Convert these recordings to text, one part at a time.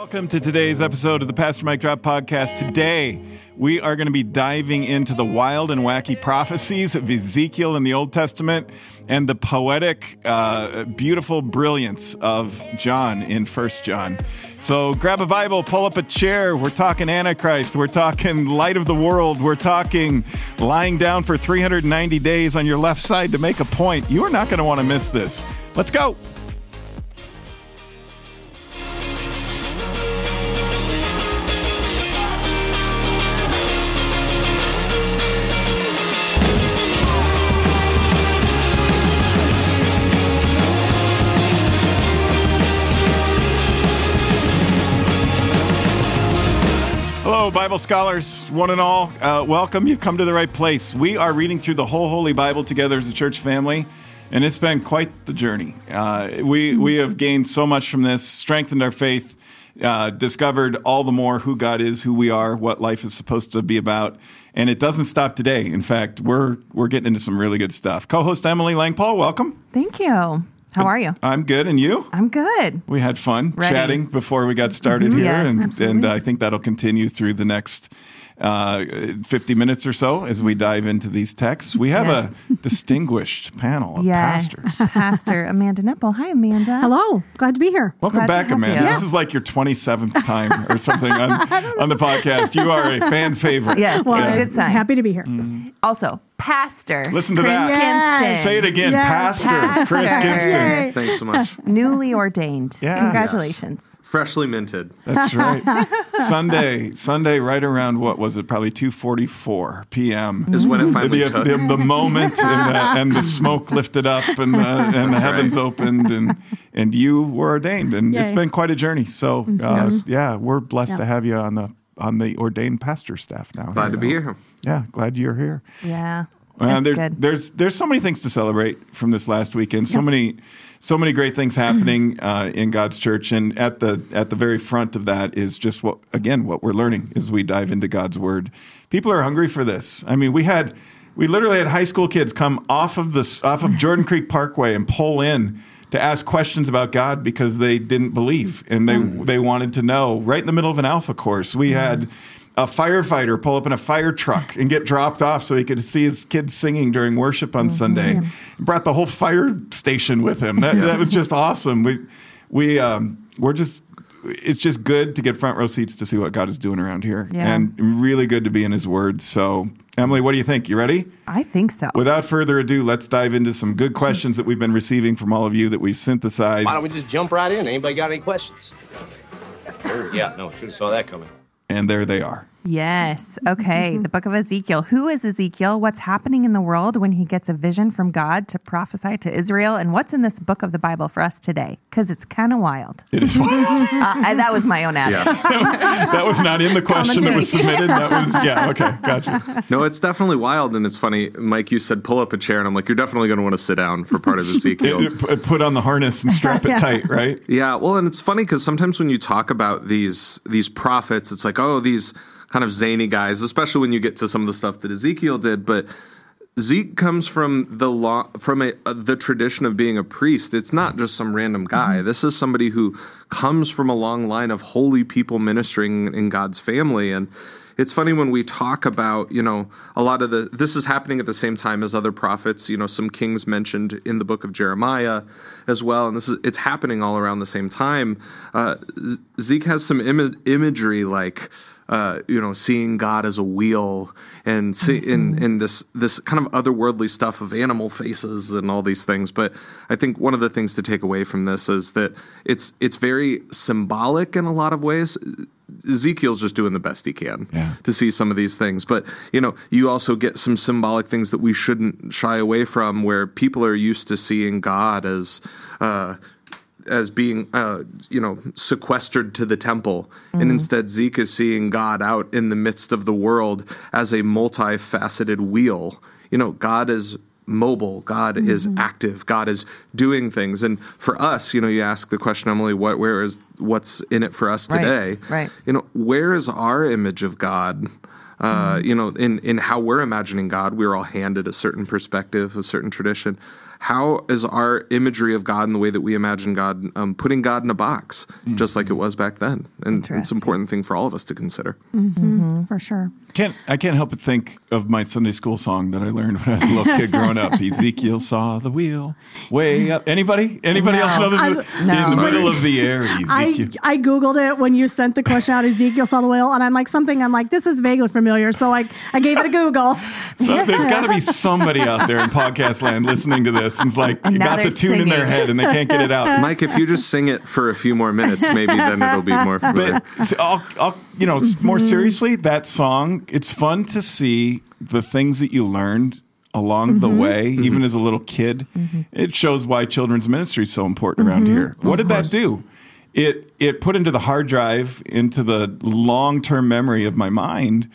Welcome to today's episode of the Pastor Mike Drop Podcast. Today, we are going to be diving into the wild and wacky prophecies of Ezekiel in the Old Testament and the poetic, uh, beautiful brilliance of John in First John. So grab a Bible, pull up a chair. We're talking Antichrist. We're talking light of the world. We're talking lying down for 390 days on your left side to make a point. You are not going to want to miss this. Let's go. Hello, Bible scholars, one and all. Uh, welcome. You've come to the right place. We are reading through the whole Holy Bible together as a church family, and it's been quite the journey. Uh, we we have gained so much from this, strengthened our faith, uh, discovered all the more who God is, who we are, what life is supposed to be about, and it doesn't stop today. In fact, we're we're getting into some really good stuff. Co-host Emily Langpaul, welcome. Thank you. How are you? I'm good, and you? I'm good. We had fun Ready. chatting before we got started mm-hmm. here, Yes, and, absolutely. and I think that'll continue through the next uh, 50 minutes or so as we dive into these texts. We have Yes. a distinguished panel of Yes, pastors. Pastor Amanda Neppl. Hi, Amanda. Hello, glad to be here. Welcome Glad back, Amanda. you. This is like your 27th time or something on, on the podcast. You are a fan favorite. Yes, Well, it's a I'm good sign. Happy to be here. Mm-hmm. Also, Pastor. Listen to Chris that. Kimpston. Say it again, Yes. Pastor Chris Pastor. Kimpston. Yay. Thanks so much. Newly ordained. Yeah. Congratulations. Freshly minted. That's right. Sunday, Sunday, right around what was it? Probably 2:44 p.m. Is when it the, finally the, took. the, the moment and the, and the smoke lifted up and the, and the heavens opened and and you were ordained and it's been quite a journey. So uh, yeah, we're blessed Yeah. to have you on the on the ordained pastor staff now. Glad to be here. Yeah, glad you're here. Yeah. Uh, there's, good. there's there's so many things to celebrate from this last weekend. So many so many great things happening uh, in God's church, and at the at the very front of that is just what again what we're learning as we dive into God's Word. People are hungry for this. I mean, we had we literally had high school kids come off of this off of Jordan Creek Parkway and pull in to ask questions about God because they didn't believe and they they wanted to know. Right in the middle of an Alpha course, we had a firefighter pull up in a fire truck and get dropped off so he could see his kids singing during worship on Sunday. Brought the whole fire station with him. That, that was just awesome. We we um, we're just it's just good to get front row seats to see what God is doing around here, Yeah. and really good to be in His Word. So, Emily, what do you think? You ready? I think so. Without further ado, let's dive into some good questions that we've been receiving from all of you that we synthesized. Why don't we just jump right in? Anybody got any questions? Oh, yeah, no, should have saw that coming. And there they are. Yes. Okay. the book of Ezekiel. Who is Ezekiel? What's happening in the world when he gets a vision from God to prophesy to Israel? And what's in this book of the Bible for us today? Because it's kind of wild. It is. Uh, I- that was my own ad. Yeah. that was not in the question that was submitted. That was yeah. Okay, gotcha. No, it's definitely wild and it's funny. Mike, you said pull up a chair, and I'm like, you're definitely going to want to sit down for part of Ezekiel. It- it- put on the harness and strap it tight, right? Yeah, well, and it's funny because sometimes when you talk about these these prophets, it's like, oh, these kind of zany guys, especially when you get to some of the stuff that Ezekiel did. But Zeke comes from the law, from a, uh, the tradition of being a priest. It's not just some random guy. This is somebody who comes from a long line of holy people ministering in God's family, and it's funny when we talk about you know a lot of the this is happening at the same time as other prophets you know some kings mentioned in the book of jeremiah as well and this is it's happening all around the same time uh, zeke has some Im- imagery like uh, you know, seeing God as a wheel and see, in in this this kind of otherworldly stuff of animal faces and all these things. But I think one of the things to take away from this is that it's it's very symbolic in a lot of ways. Ezekiel's just doing the best he can Yeah. to see some of these things. But, you know, you also get some symbolic things that we shouldn't shy away from where people are used to seeing God as, uh, as being, uh, you know, sequestered to the temple. And instead, Zeke is seeing God out in the midst of the world as a multifaceted wheel. You know, God is mobile. God is active. God is doing things. And for us, you know, you ask the question, Emily, what, where is, what's in it for us today? right. You know, where is our image of God? Uh, You know, in in how we're imagining God, we're all handed a certain perspective, a certain tradition. How is our imagery of God and the way that we imagine God um, putting God in a box, mm-hmm. just like it was back then? And it's an important thing for all of us to consider. Mm-hmm. Mm-hmm. for sure. Can't I can't help but think of my Sunday school song that I learned when I was a little kid growing up. Ezekiel saw the wheel way up. Anybody? Anybody else know this? I- In the No. middle of the air, Ezekiel. I googled it when you sent the question out. Ezekiel saw the wheel, and I'm like something. I'm like this is vaguely familiar, so I I gave it a Google. So there's got to be somebody out there in podcast land listening to this and it's like And now got the they're tune in their head and they can't get it out. Mike, if you just sing it for a few more minutes, maybe then it'll be more familiar. But I'll, I'll, you know, s- more seriously, that song, it's fun to see the things that you learned along the way, mm-hmm. even as a little kid. It shows why children's ministry is so important around here. What did that do? It it put into the hard drive, into the long term memory of my mind,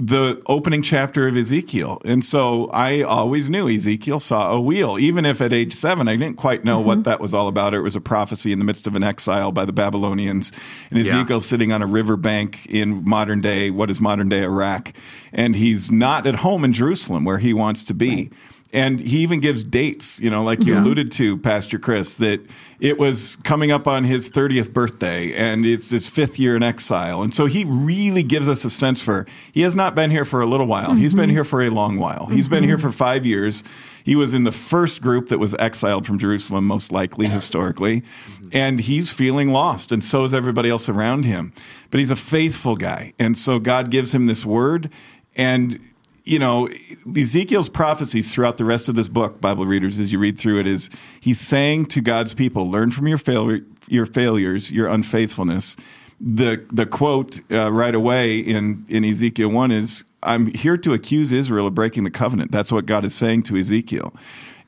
the opening chapter of Ezekiel. And so I always knew Ezekiel saw a wheel, even if at age seven I didn't quite know what mm-hmm. that was all about. It was a prophecy in the midst of an exile by the Babylonians. And Yeah. Ezekiel sitting on a riverbank in modern day, what is modern day Iraq. And he's not at home in Jerusalem where he wants to be. And he even gives dates, you know, like you alluded to, Pastor Chris, that it was coming up on his 30th birthday and it's his fifth year in exile. And so he really gives us a sense for he has not been here for a little while. He's been mm-hmm. here for a long while. He's been here mm-hmm. for five years. He was in the first group that was exiled from Jerusalem, most likely historically. Mm-hmm. And he's feeling lost, and so is everybody else around him. But he's a faithful guy. And so God gives him this word. And you know, Ezekiel's prophecies throughout the rest of this book, Bible readers, as you read through it, is he's saying to God's people, learn from your failure, your failures, your unfaithfulness. The the quote uh, right away in in Ezekiel one is, "I'm here to accuse Israel of breaking the covenant." That's what God is saying to Ezekiel,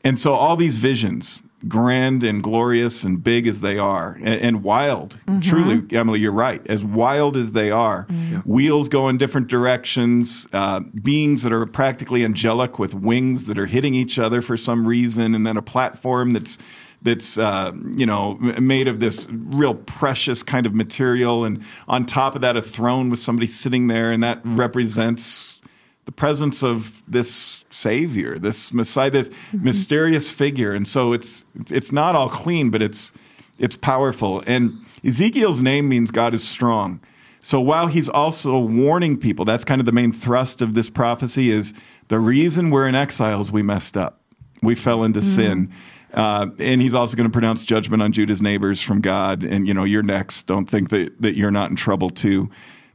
and so all these visions, grand and glorious and big as they are, and, and wild, truly, Emily, you're right, as wild as they are, wheels go in different directions, uh, beings that are practically angelic with wings that are hitting each other for some reason, and then a platform that's that's uh, you know made of this real precious kind of material, and on top of that, a throne with somebody sitting there, and that represents the presence of this savior, this messiah, this mysterious figure, and so it's it's- not all clean, but it's it's powerful. And Ezekiel's name means God is strong. So while he's also warning people, that's kind of the main thrust of this prophecy is the reason we're in exile is we messed up. We fell into sin. Uh, and he's also going to pronounce judgment on Judah's neighbors from God. And, you know, you're next. Don't think that, that you're not in trouble too.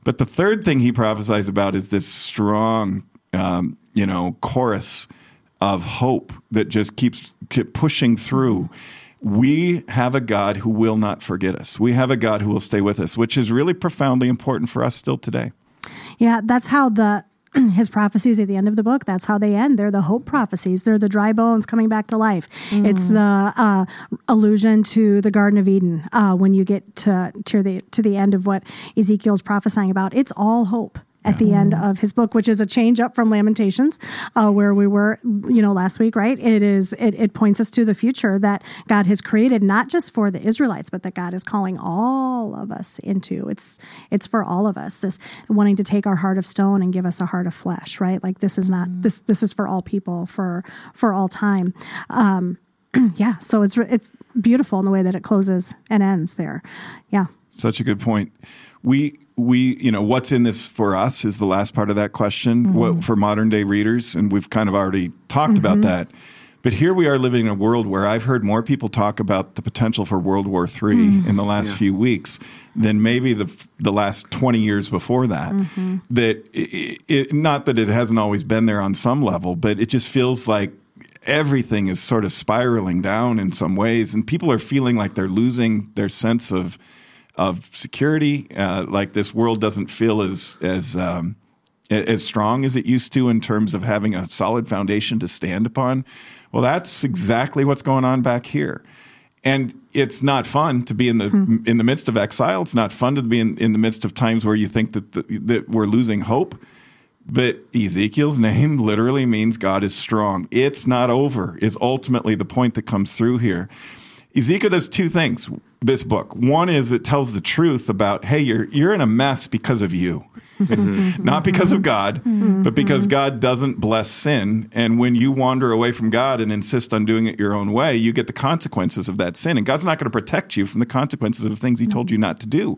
But the third thing he prophesies about is this strong, um, you know, chorus of hope that just keeps, keep pushing through. We have a God who will not forget us. We have a God who will stay with us, which is really profoundly important for us still today. Yeah, that's how the his prophecies at the end of the book. That's how they end. They're the hope prophecies. They're the dry bones coming back to life. It's the uh, allusion to the garden of eden uh, when you get to to the to the end of what ezekiel's prophesying about. It's all hope at the end of his book, which is a change up from Lamentations, uh, where we were, you know, last week, right? It is, it, it points us to the future that God has created, not just for the Israelites, but that God is calling all of us into. It's, it's for all of us. This wanting to take our heart of stone and give us a heart of flesh, right? Like this is not this. This is for all people, for for all time. Um, yeah. So it's it's beautiful in the way that it closes and ends there. Yeah. Such a good point. We we you know what's in this for us is the last part of that question. What mm-hmm. for modern day readers, and we've kind of already talked about mm-hmm. that. But here we are living in a world where I've heard more people talk about the potential for World War III mm-hmm. in the last few weeks than maybe the the last twenty years before that. That it, it, not that it hasn't always been there on some level, but it just feels like everything is sort of spiraling down in some ways, and people are feeling like they're losing their sense of of security. Uh, like this world doesn't feel as as um, as strong as it used to in terms of having a solid foundation to stand upon. Well, that's exactly what's going on back here. And it's not fun to be in the in the midst of exile. It's not fun to be in, in the midst of times where you think that the, that we're losing hope. But Ezekiel's name literally means God is strong. It's not over, is ultimately the point that comes through here. Ezekiel does two things, this book. One is it tells the truth about, hey, you're, you're in a mess because of you. Mm-hmm. Not because of God, mm-hmm. Mm-hmm. but because God doesn't bless sin. And when you wander away from God and insist on doing it your own way, you get the consequences of that sin. And God's not going to protect you from the consequences of things He told you not to do.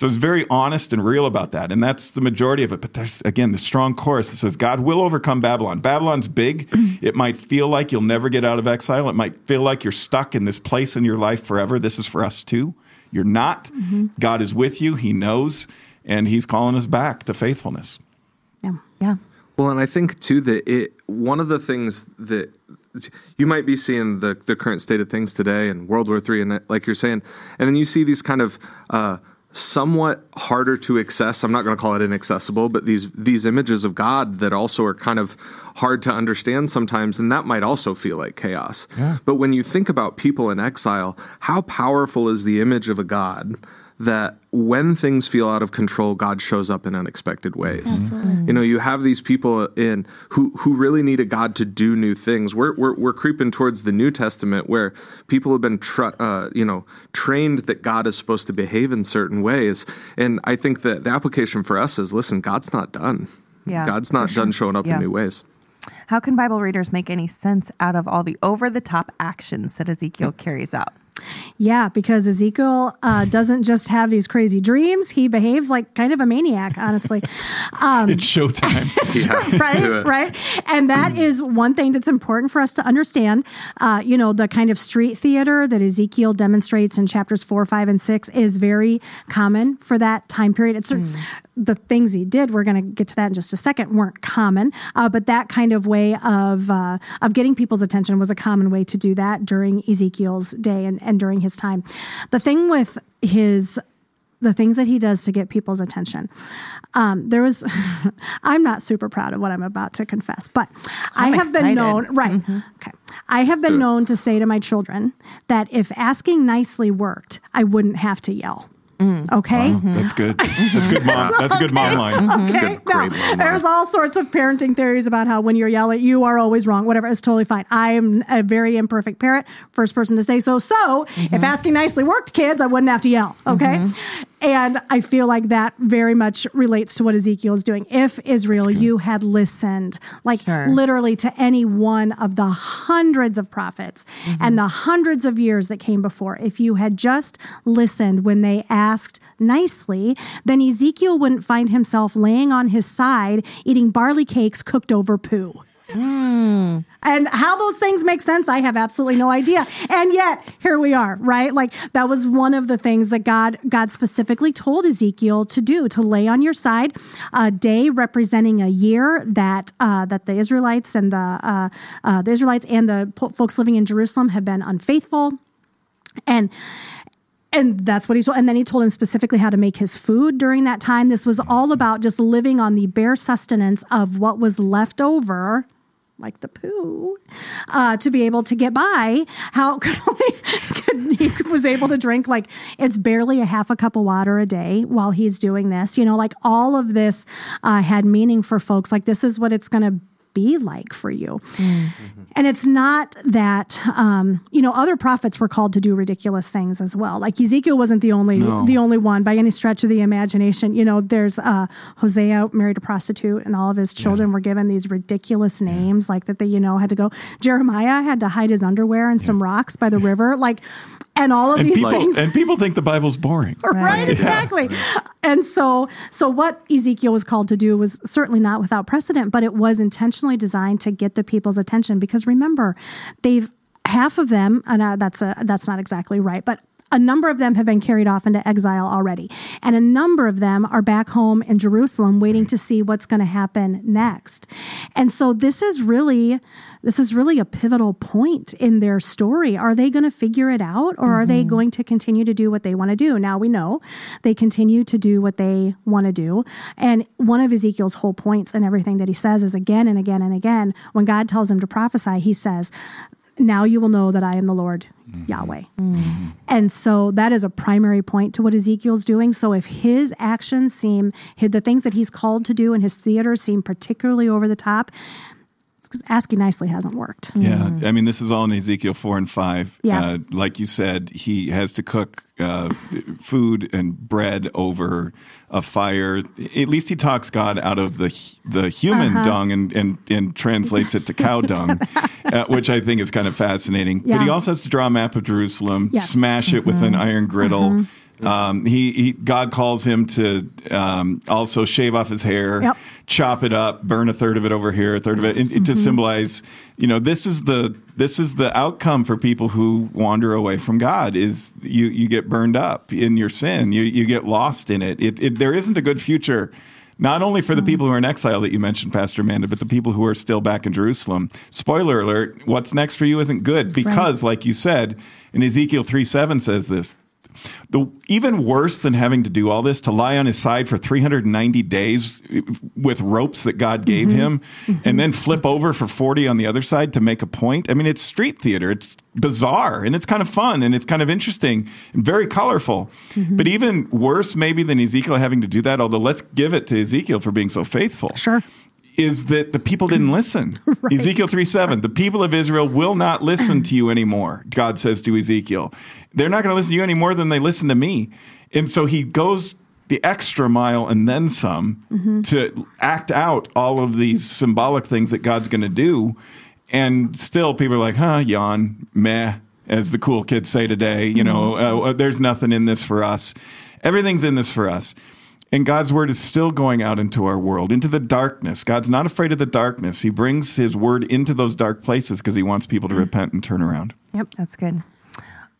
So it's very honest and real about that. And that's the majority of it. But there's, again, the strong chorus that says God will overcome Babylon. Babylon's big. It might feel like you'll never get out of exile. It might feel like you're stuck in this place in your life forever. This is for us too. You're not. God is with you. He knows and he's calling us back to faithfulness. Yeah. Yeah. Well, and I think too that it one of the things that you might be seeing the the current state of things today and World War III, and like you're saying, and then you see these kind of uh, somewhat harder to access. I'm not going to call it inaccessible, but these these images of God that also are kind of hard to understand sometimes, and that might also feel like chaos. But when you think about people in exile, how powerful is the image of a God? That when things feel out of control, God shows up in unexpected ways. Absolutely. You know, you have these people in who who really need a God to do new things. We're we're, we're creeping towards the New Testament where people have been tr- uh, you know trained that God is supposed to behave in certain ways, and I think that the application for us is: listen, God's not done. Yeah, God's not sure. done showing up Yeah. in new ways. How can Bible readers make any sense out of all the over the top actions that Ezekiel carries out? Yeah, because Ezekiel uh, doesn't just have these crazy dreams; he behaves like kind of a maniac. Honestly, um, It's showtime. Yeah, right, it. right, and that is one thing that's important for us to understand. Uh, you know, the kind of street theater that Ezekiel demonstrates in chapters four, five, and six is very common for that time period. It's the things he did. We're going to get to that in just a second. weren't common, uh, but that kind of way of uh, of getting people's attention was a common way to do that during Ezekiel's day and, and during his time. The thing with his the things that he does to get people's attention. Um, there was, I'm not super proud of what I'm about to confess, but I I'm have been known, right? Okay. I have do been known to say to my children that if asking nicely worked, I wouldn't have to yell. Mm-hmm. Okay. Mm-hmm. That's good. That's good mom. Mm-hmm. That's a good mom line. Okay, good, great no, mom there's all sorts of parenting theories about how when you're yelling, you are always wrong. Whatever, it's totally fine. I am a very imperfect parent, first person to say so. So, if asking nicely worked, kids, I wouldn't have to yell. Okay, and I feel like that very much relates to what Ezekiel is doing. If Israel, you had listened, like Sure. literally to any one of the hundreds of prophets mm-hmm. and the hundreds of years that came before, if you had just listened when they asked nicely, then Ezekiel wouldn't find himself laying on his side eating barley cakes cooked over poo. Hmm. And how those things make sense, I have absolutely no idea. And yet, here we are, right? Like that was one of the things that God God specifically told Ezekiel to do, to lay on your side, a day representing a year that uh, that the Israelites and the uh, uh, the Israelites and the po- folks living in Jerusalem have been unfaithful, and and that's what he told. And then he told him specifically how to make his food during that time. This was all about just living on the bare sustenance of what was left over, like the poo, uh, to be able to get by. How could, could he was able to drink like it's barely a half a cup of water a day while he's doing this. You know, like all of this uh, had meaning for folks. Like this is what it's going to be like for you. And it's not that um, you know other prophets were called to do ridiculous things as well. Like Ezekiel wasn't the only No. the only one by any stretch of the imagination. You know, there's uh, Hosea married a prostitute, and all of his children were given these ridiculous names, like that they you know had to go. Jeremiah had to hide his underwear in some rocks by the river, like, and all of And these people, things. and people think the Bible's boring. right exactly. And so so what ezekiel was called to do was certainly not without precedent but it was intentionally designed to get the people's attention. Because remember they've half of them and uh, that's a, that's not exactly right but a number of them have been carried off into exile already. And a number of them are back home in jerusalem waiting to see what's going to happen next. And so this is really this is really a pivotal point in their story. Are they going to figure it out or are they mm-hmm. going to continue to do what they want to do? Now we know they continue to do what they want to do. And one of ezekiel's whole points and everything that he says is again and again and again when god tells him to prophesy he says now you will know that I am the Lord mm-hmm. Yahweh. Mm-hmm. And so that is a primary point to what Ezekiel's doing. So if his actions seem, the things that he's called to do in his theater seem particularly over the top, it's asking nicely hasn't worked. Yeah, I mean, this is all in Ezekiel four and five. Yeah. uh, like you said, he has to cook uh, food and bread over a fire. At least he talks God out of the the human Uh-huh. dung and, and and translates it to cow dung, uh, which I think is kind of fascinating. But he also has to draw a map of Jerusalem, Yes. smash it with an iron griddle. Um, he, he God calls him to um, also shave off his hair, Yep. chop it up, burn a third of it over here, a third of it, and- and to symbolize, you know, this is the this is the outcome for people who wander away from God. Is you you get burned up in your sin, you you get lost in it. It, it there isn't a good future. Not only for the people who are in exile that you mentioned, Pastor Amanda, but the people who are still back in Jerusalem. Spoiler alert: What's next for you isn't good because, like you said, in Ezekiel three seven says this: the even worse than having to do all this to lie on his side for 390 days with ropes that God gave mm-hmm. him mm-hmm. and then flip over for 40 on the other side to make a point. I mean, it's street theater. It's bizarre and it's kind of fun and it's kind of interesting and very colorful. Mm-hmm. But even worse maybe than Ezekiel having to do that, although let's give it to Ezekiel for being so faithful Sure. Is that the people didn't listen. Ezekiel 3 7, the people of Israel will not listen to you anymore, God says to Ezekiel. They're not going to listen to you any more than they listen to me. And so he goes the extra mile and then some to act out all of these symbolic things that God's going to do. And still people are like, huh, yawn, meh, as the cool kids say today. You know, uh, there's nothing in this for us. Everything's in this for us. And God's word is still going out into our world, into the darkness. God's not afraid of the darkness. He brings his word into those dark places because he wants people to mm. repent and turn around. Yep, that's good.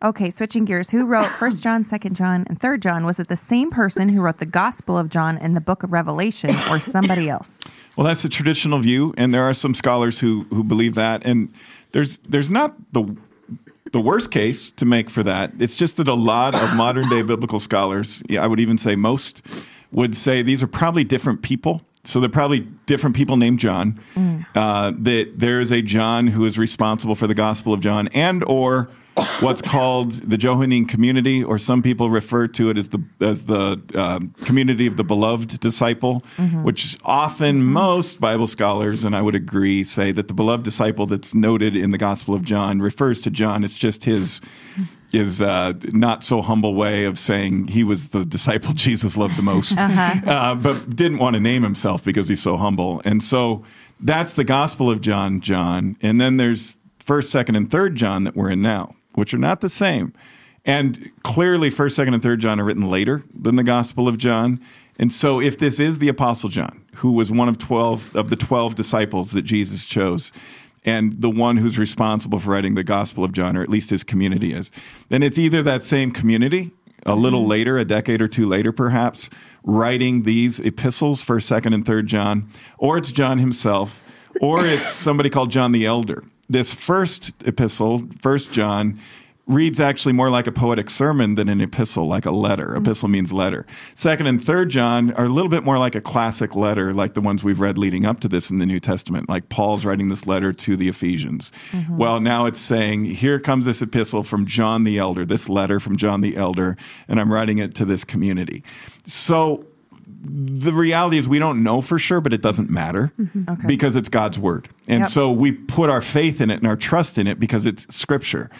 Okay, switching gears. Who wrote First John, Second John, and Third John? Was it the same person who wrote the Gospel of John and the Book of Revelation, or somebody else? Well, that's the traditional view, and there are some scholars who who believe that. And there's there's not the the worst case to make for that. It's just that a lot of modern day biblical scholars, yeah, I would even say most, would say these are probably different people. So they're probably different people named John. Uh, that there is a John who is responsible for the Gospel of John, and or what's called the Johannine community, or some people refer to it as the as the um, community of the beloved disciple, which often most Bible scholars, and I would agree, say that the beloved disciple that's noted in the Gospel of John refers to John. It's just his is uh, not so humble way of saying he was the disciple Jesus loved the most, uh, but didn't want to name himself because he's so humble. And so that's the Gospel of John, John. And then there's First, Second, and Third John that we're in now, which are not the same. And clearly, First, Second, and Third John are written later than the Gospel of John. And so, if this is the Apostle John, who was one of twelve of the twelve disciples that Jesus chose, and the one who's responsible for writing the Gospel of John, or at least his community is, then it's either that same community a little mm-hmm. later, a decade or two later, perhaps, writing these epistles, First, Second, and Third John, or it's John himself, or it's somebody called John the Elder. This first epistle, First John, reads actually more like a poetic sermon than an epistle, like a letter. Mm-hmm. Epistle means letter. Second and third John are a little bit more like a classic letter, like the ones we've read leading up to this in the New Testament, like Paul's writing this letter to the Ephesians. Mm-hmm. Well, now it's saying, here comes this epistle from John the Elder, this letter from John the Elder, and I'm writing it to this community. So the reality is we don't know for sure, but it doesn't matter mm-hmm. Okay. because it's God's word. And Yep. so we put our faith in it and our trust in it because it's scripture.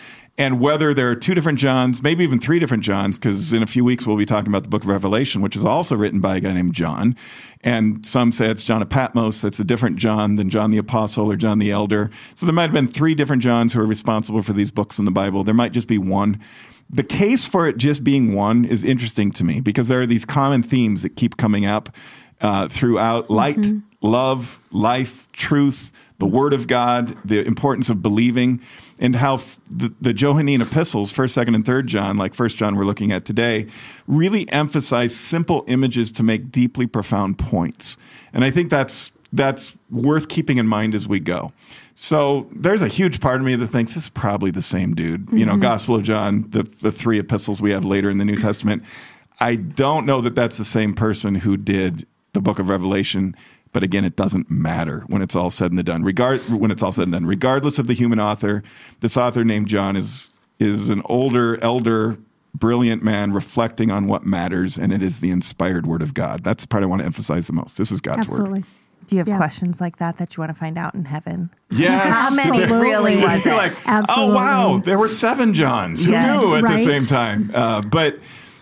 And whether there are two different Johns, maybe even three different Johns, because in a few weeks we'll be talking about the book of Revelation, which is also written by a guy named John. And some say it's John of Patmos, that's a different John than John the Apostle or John the Elder. So there might have been three different Johns who are responsible for these books in the Bible. There might just be one. The case for it just being one is interesting to me because there are these common themes that keep coming up uh, throughout light, love, life, truth, the Word of God, the importance of believing, and how f- the, the Johannine epistles, First, Second, and Third John, like First John we're looking at today, really emphasize simple images to make deeply profound points. And I think that's that's worth keeping in mind as we go. So there's a huge part of me that thinks this is probably the same dude. You know, mm-hmm. Gospel of John, the the three epistles we have later in the New Testament. I don't know that that's the same person who did the book of Revelation. But again, it doesn't matter when it's all said and done. Regard when it's all said and done, regardless of the human author, this author named John is is an older, elder, brilliant man reflecting on what matters, and it is the inspired word of God. That's the part I want to emphasize the most. This is God's word. Absolutely. Do you have Yeah. questions like that that you want to find out in heaven? Yes. How many Absolutely. really was it? like, Absolutely. oh wow, there were seven Johns. Who knew at Right. the same time? Uh, but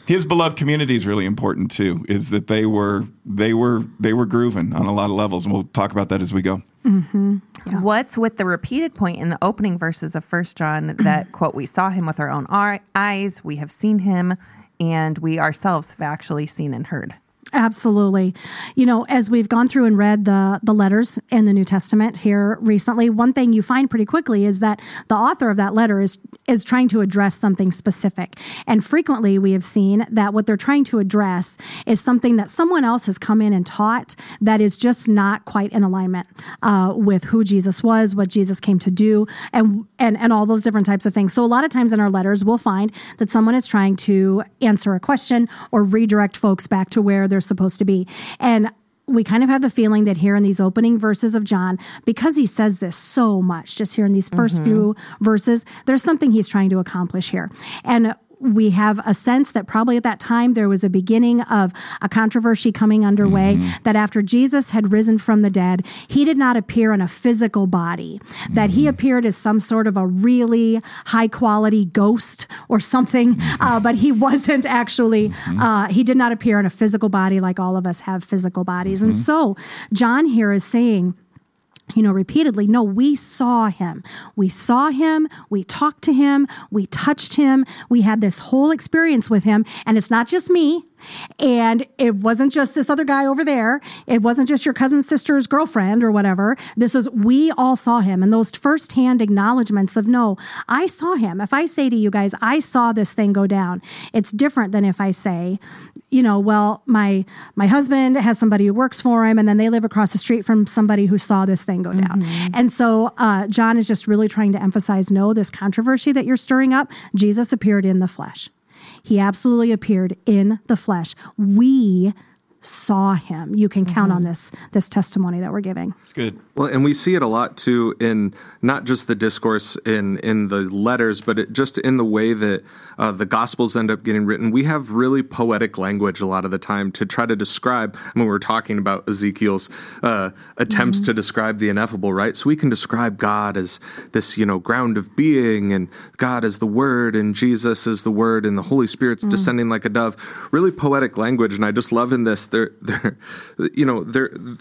his beloved community is really important too. Is that they were they were they were grooving on a lot of levels, and we'll talk about that as we go. Mm-hmm. What's with the repeated point in the opening verses of First John that quote we saw him with our own eyes, we have seen him, and we ourselves have actually seen and heard. Absolutely. You know, as we've gone through and read the the letters in the New Testament here recently, one thing you find pretty quickly is that the author of that letter is is trying to address something specific. And frequently we have seen that what they're trying to address is something that someone else has come in and taught that is just not quite in alignment uh, with who Jesus was, what Jesus came to do, and and and all those different types of things. So a lot of times in our letters, we'll find that someone is trying to answer a question or redirect folks back to where they're supposed to be. And we kind of have the feeling that here in these opening verses of John, because he says this so much, just here in these 1st mm-hmm. few verses, there's something he's trying to accomplish here. And we have a sense that probably at that time there was a beginning of a controversy coming underway mm-hmm. that after Jesus had risen from the dead, he did not appear in a physical body, that he mm-hmm. appeared as some sort of a really high quality ghost or something, mm-hmm. uh, but he wasn't actually, uh, he did not appear in a physical body like all of us have physical bodies. And so John here is saying, you know, repeatedly, no, we saw him. We saw him. We talked to him. We touched him. We had this whole experience with him. And it's not just me. And it wasn't just this other guy over there. It wasn't just your cousin's sister's girlfriend or whatever. This was, we all saw him. And those firsthand acknowledgments of, no, I saw him. If I say to you guys, I saw this thing go down, it's different than if I say, you know, well, my, my husband has somebody who works for him and then they live across the street from somebody who saw this thing go down. And so, uh, John is just really trying to emphasize, no, this controversy that you're stirring up, Jesus appeared in the flesh. He absolutely appeared in the flesh. We saw him. You can count on this this testimony that we're giving. It's good. Well, and we see it a lot too in not just the discourse in in the letters, but it, just in the way that uh, the Gospels end up getting written. We have really poetic language a lot of the time to try to describe. I mean, we're talking about Ezekiel's uh, attempts to describe the ineffable, right? So we can describe God as this, you know, ground of being, and God as the Word, and Jesus as the Word, and the Holy Spirit's descending like a dove. Really poetic language, and I just love in this. You know.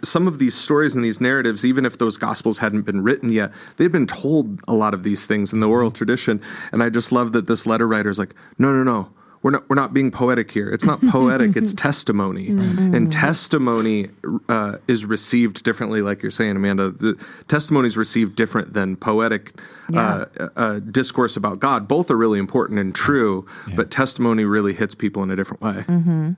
Some of these stories and these narratives, even if those gospels hadn't been written yet, they've been told a lot of these things in the oral tradition. And I just love that this letter writer is like, no, no, no. We're not, we're not being poetic here. It's not poetic, it's testimony. And testimony uh, is received differently, like you're saying, Amanda. The testimony is received different than poetic uh, uh, discourse about God. Both are really important and true, but testimony really hits people in a different way.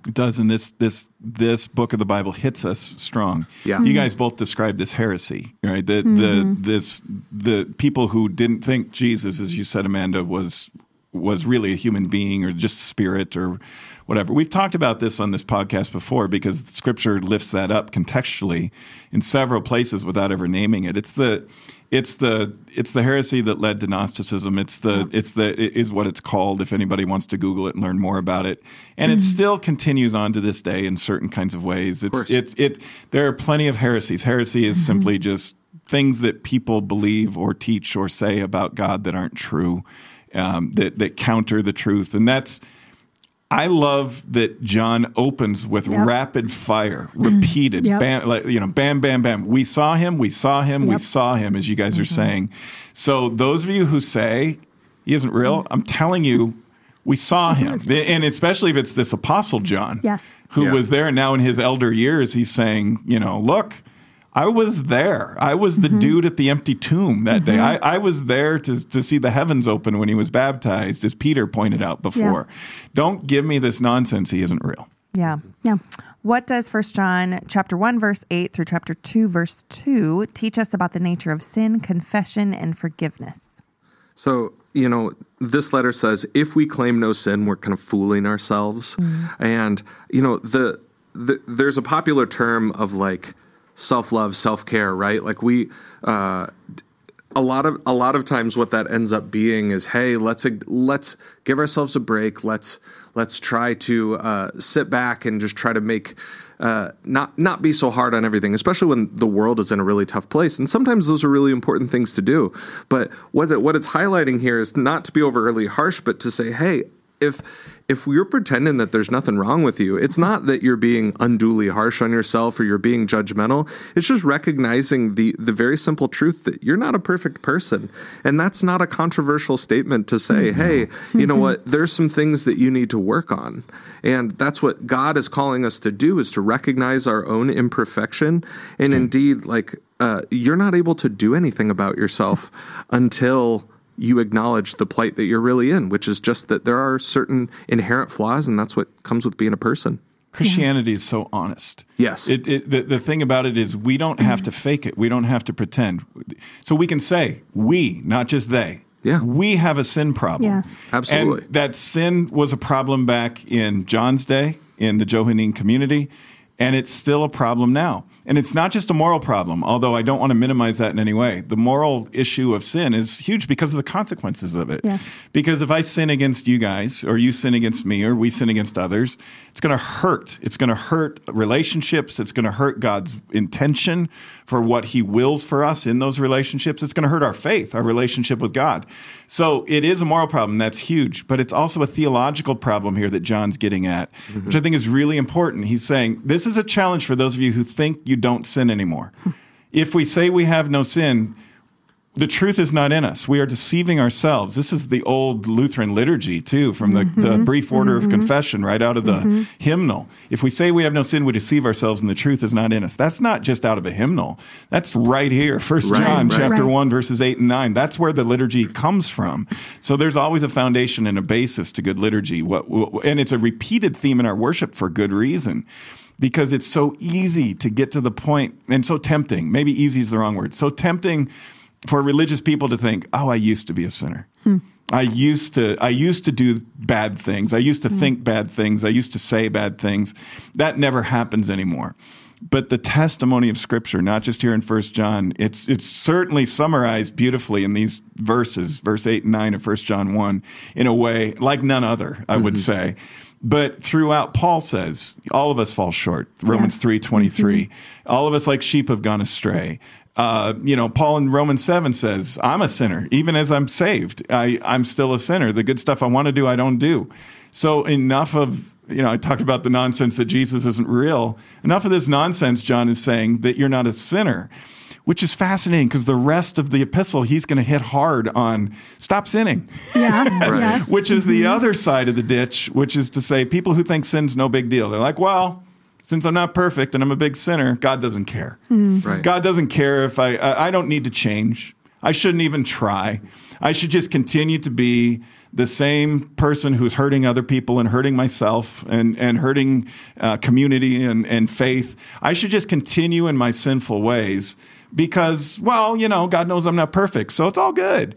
It does, and this this this book of the Bible hits us strong. Yeah. you guys both described this heresy, right? The the this the people who didn't think Jesus, as you said, Amanda, was was really a human being or just spirit or whatever. We've talked about this on this podcast before because Scripture lifts that up contextually in several places without ever naming it. It's the it's the it's the heresy that led to Gnosticism. It's the it's the it is what it's called. If anybody wants to Google it and learn more about it, and it mm-hmm. still continues on to this day in certain kinds of ways. It's course. it's it. There are plenty of heresies. Heresy is mm-hmm. simply just things that people believe or teach or say about God that aren't true, um, that that counter the truth, and that's. I love that John opens with Yep. rapid fire, mm. repeated, Yep. bam, like, you know, bam, bam, bam. We saw him, we saw him, we saw him, as you guys are mm-hmm. saying. So those of you who say he isn't real, mm. I'm telling you, we saw him, and especially if it's this apostle John, Yes. who Yeah. was there, and now in his elder years, he's saying, you know, look. I was there. I was the mm-hmm. dude at the empty tomb that day. Mm-hmm. I, I was there to, to see the heavens open when he was baptized, as Peter pointed out before. Don't give me this nonsense. He isn't real. Yeah. Yeah. What does First John chapter 1 verse 8 through chapter 2 verse 2 teach us about the nature of sin, confession and forgiveness? So, you know, this letter says if we claim no sin, we're kind of fooling ourselves. Mm. And, you know, the, the there's a popular term of like self-love, self-care, right? Like we uh a lot of a lot of times what that ends up being is hey, let's let's give ourselves a break. Let's let's try to uh, sit back and just try to make uh, not not be so hard on everything, especially when the world is in a really tough place. And sometimes those are really important things to do. But what it, what it's highlighting here is not to be overly harsh, but to say, hey, if if you're pretending that there's nothing wrong with you, it's not that you're being unduly harsh on yourself or you're being judgmental. It's just recognizing the the very simple truth that you're not a perfect person. And that's not a controversial statement to say, mm-hmm. hey, you know what, there's some things that you need to work on. And that's what God is calling us to do is to recognize our own imperfection and mm-hmm. indeed like uh, you're not able to do anything about yourself until you acknowledge the plight that you're really in, which is just that there are certain inherent flaws, and that's what comes with being a person. Christianity is so honest. Yes. It, it, the, the thing about it is, we don't have to fake it. We don't have to pretend. So we can say, we, not just they. Yeah. We have a sin problem. Yes. Absolutely. And that sin was a problem back in John's day in the Johannine community, and it's still a problem now. And it's not just a moral problem, although I don't want to minimize that in any way. The moral issue of sin is huge because of the consequences of it. Yes. Because if I sin against you guys, or you sin against me, or we sin against others, it's going to hurt. It's going to hurt relationships. It's going to hurt God's intention for what He wills for us in those relationships. It's going to hurt our faith, our relationship with God. So it is a moral problem. That's huge. But it's also a theological problem here that John's getting at, mm-hmm. which I think is really important. He's saying this is a challenge for those of you who think you don't sin anymore. if we say we have no sin, the truth is not in us. We are deceiving ourselves. This is the old Lutheran liturgy, too, from the, mm-hmm. the brief order mm-hmm. of confession right out of the mm-hmm. hymnal. If we say we have no sin, we deceive ourselves and the truth is not in us. That's not just out of a hymnal. That's right here. First right, John right. chapter right. 1, verses 8 and 9. That's where the liturgy comes from. So there's always a foundation and a basis to good liturgy. What, and it's a repeated theme in our worship for good reason because it's so easy to get to the point and so tempting. Maybe easy is the wrong word. So tempting for religious people to think, "Oh, I used to be a sinner. Hmm. I used to I used to do bad things. I used to think bad things. I used to say bad things." That never happens anymore. But the testimony of Scripture, not just here in First John, it's it's certainly summarized beautifully in these verses, verse eight and nine of First John one, in a way like none other, I mm-hmm. would say. But throughout, Paul says all of us fall short. Romans yes. three twenty three. Mm-hmm. All of us like sheep have gone astray. Uh, you know, Paul in Romans 7 says, I'm a sinner. Even as I'm saved, I, I'm still a sinner. The good stuff I want to do, I don't do. So enough of, you know, I talked about the nonsense that Jesus isn't real. Enough of this nonsense, John is saying, that you're not a sinner, which is fascinating because the rest of the epistle, he's going to hit hard on stop sinning. Yeah. right. yes. Which is mm-hmm. the other side of the ditch, which is to say, people who think sin's no big deal. They're like, well, since I'm not perfect and I'm a big sinner, God doesn't care. Mm. Right. God doesn't care if I, I don't need to change. I shouldn't even try. I should just continue to be the same person who's hurting other people and hurting myself and, and hurting uh, community and, and faith. I should just continue in my sinful ways because, well, you know, God knows I'm not perfect, so it's all good.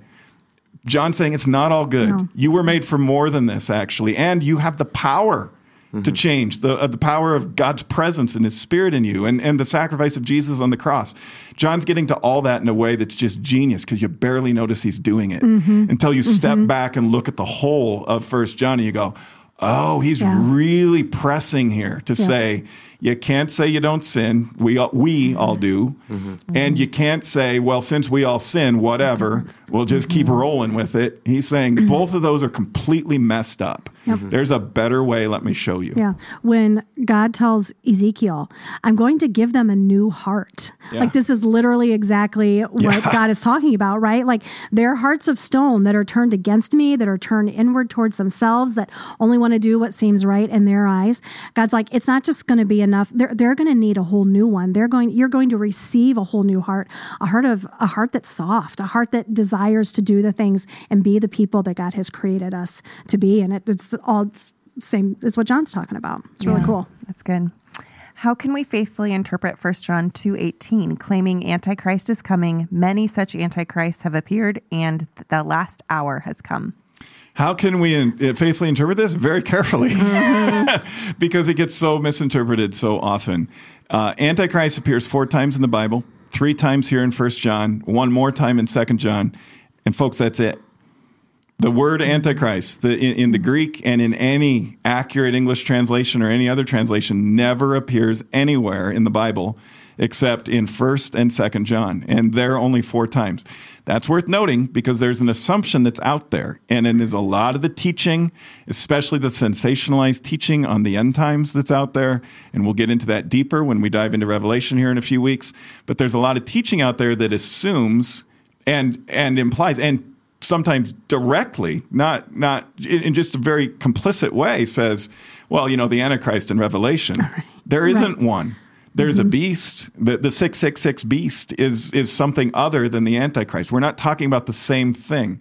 John's saying it's not all good. No. You were made for more than this, actually, and you have the power mm-hmm. to change, the, uh, the power of God's presence and His Spirit in you, and, and the sacrifice of Jesus on the cross. John's getting to all that in a way that's just genius because you barely notice he's doing it mm-hmm. until you step mm-hmm. back and look at the whole of First John and you go, oh, he's yeah. really pressing here to yeah. say, you can't say you don't sin. We all, we all do. Mm-hmm. And you can't say, well, since we all sin, whatever, we'll just keep mm-hmm. rolling with it. He's saying mm-hmm. both of those are completely messed up. Yep. Mm-hmm. There's a better way. Let me show you. Yeah. When God tells Ezekiel, I'm going to give them a new heart. Yeah. Like this is literally exactly what yeah. God is talking about, right? Like their hearts of stone that are turned against me, that are turned inward towards themselves, that only want to do what seems right in their eyes. God's like, it's not just going to be enough. They're, they're going to need a whole new one. They're going, you're going to receive a whole new heart, a heart of, a heart that's soft, a heart that desires to do the things and be the people that God has created us to be. And it, it's all same as what John's talking about. It's really cool. That's good. How can we faithfully interpret 1 John 2:18 claiming antichrist is coming, many such antichrists have appeared and the last hour has come? How can we in, faithfully interpret this? Very carefully, mm-hmm. because it gets so misinterpreted so often. Uh, Antichrist appears four times in the Bible, three times here in First John, one more time in Second John, and folks, that's it The word Antichrist the, in, in the Greek and in any accurate English translation or any other translation never appears anywhere in the Bible except in 1st and 2nd John. And there only four times. That's worth noting because there's an assumption that's out there. And then there's a lot of the teaching, especially the sensationalized teaching on the end times that's out there. And we'll get into that deeper when we dive into Revelation here in a few weeks. But there's a lot of teaching out there that assumes and and implies and sometimes directly, not not in just a very complicit way, says, "Well, you know, the Antichrist in Revelation, right. there isn't right. one. There's mm-hmm. a beast. The the six six six beast is is something other than the Antichrist. We're not talking about the same thing.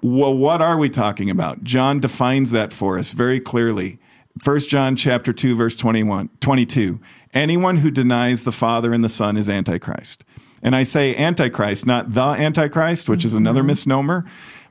Well, what are we talking about? John defines that for us very clearly. 1 John chapter 2 verse 21 22 anyone who denies the father and the son is antichrist and I say Antichrist, not the Antichrist, which is another mm-hmm. misnomer,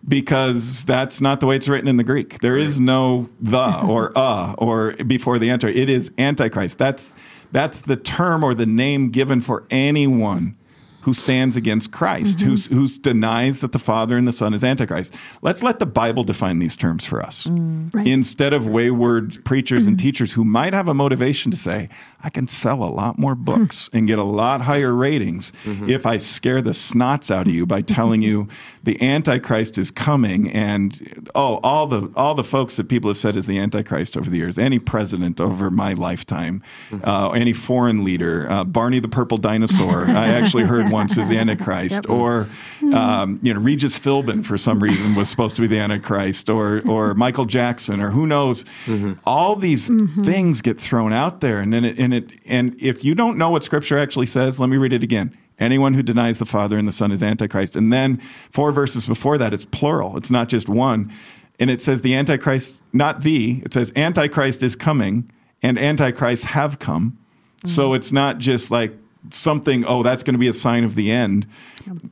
because that's not the way it's written in the Greek. There is no the or uh or before the anti. It is Antichrist. That's that's the term or the name given for anyone who stands against Christ, mm-hmm. who denies that the Father and the Son is Antichrist. Let's let the Bible define these terms for us mm, right. instead of wayward preachers mm-hmm. and teachers who might have a motivation to say, I can sell a lot more books and get a lot higher ratings mm-hmm. if I scare the snots out of you by telling you the Antichrist is coming and oh, all the all the folks that people have said is the Antichrist over the years, any president over my lifetime, mm-hmm. uh, any foreign leader, uh, Barney the purple dinosaur. I actually heard once is the Antichrist, yep. or um, you know Regis Philbin for some reason was supposed to be the Antichrist, or or Michael Jackson, or who knows. Mm-hmm. All these mm-hmm. things get thrown out there, and then it, and it and if you don't know what Scripture actually says, let me read it again. Anyone who denies the Father and the Son is Antichrist. And then four verses before that, it's plural. It's not just one. And it says the Antichrist, not the, it says Antichrist is coming and Antichrists have come. Mm-hmm. So it's not just like something, oh, that's going to be a sign of the end.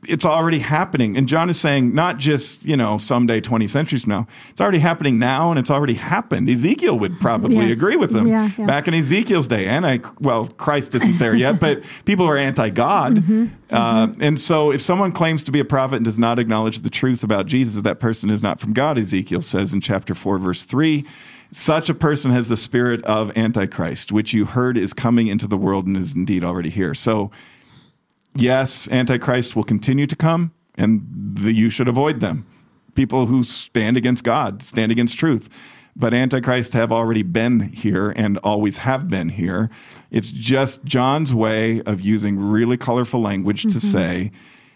It's already happening. And John is saying, not just, you know, someday 20 centuries from now, it's already happening now and it's already happened. Ezekiel would probably yes. agree with them. Yeah, yeah. Back in Ezekiel's day, and I, well, Christ isn't there yet, but people are anti God. Mm-hmm. Uh, mm-hmm. and so if someone claims to be a prophet and does not acknowledge the truth about Jesus, that person is not from God, Ezekiel says in chapter 4, verse 3. Such a person has the spirit of Antichrist, which you heard is coming into the world and is indeed already here. So, yes, Antichrist will continue to come, and the, you should avoid them. People who stand against God, stand against truth. But Antichrist have already been here and always have been here. It's just John's way of using really colorful language mm-hmm. to say,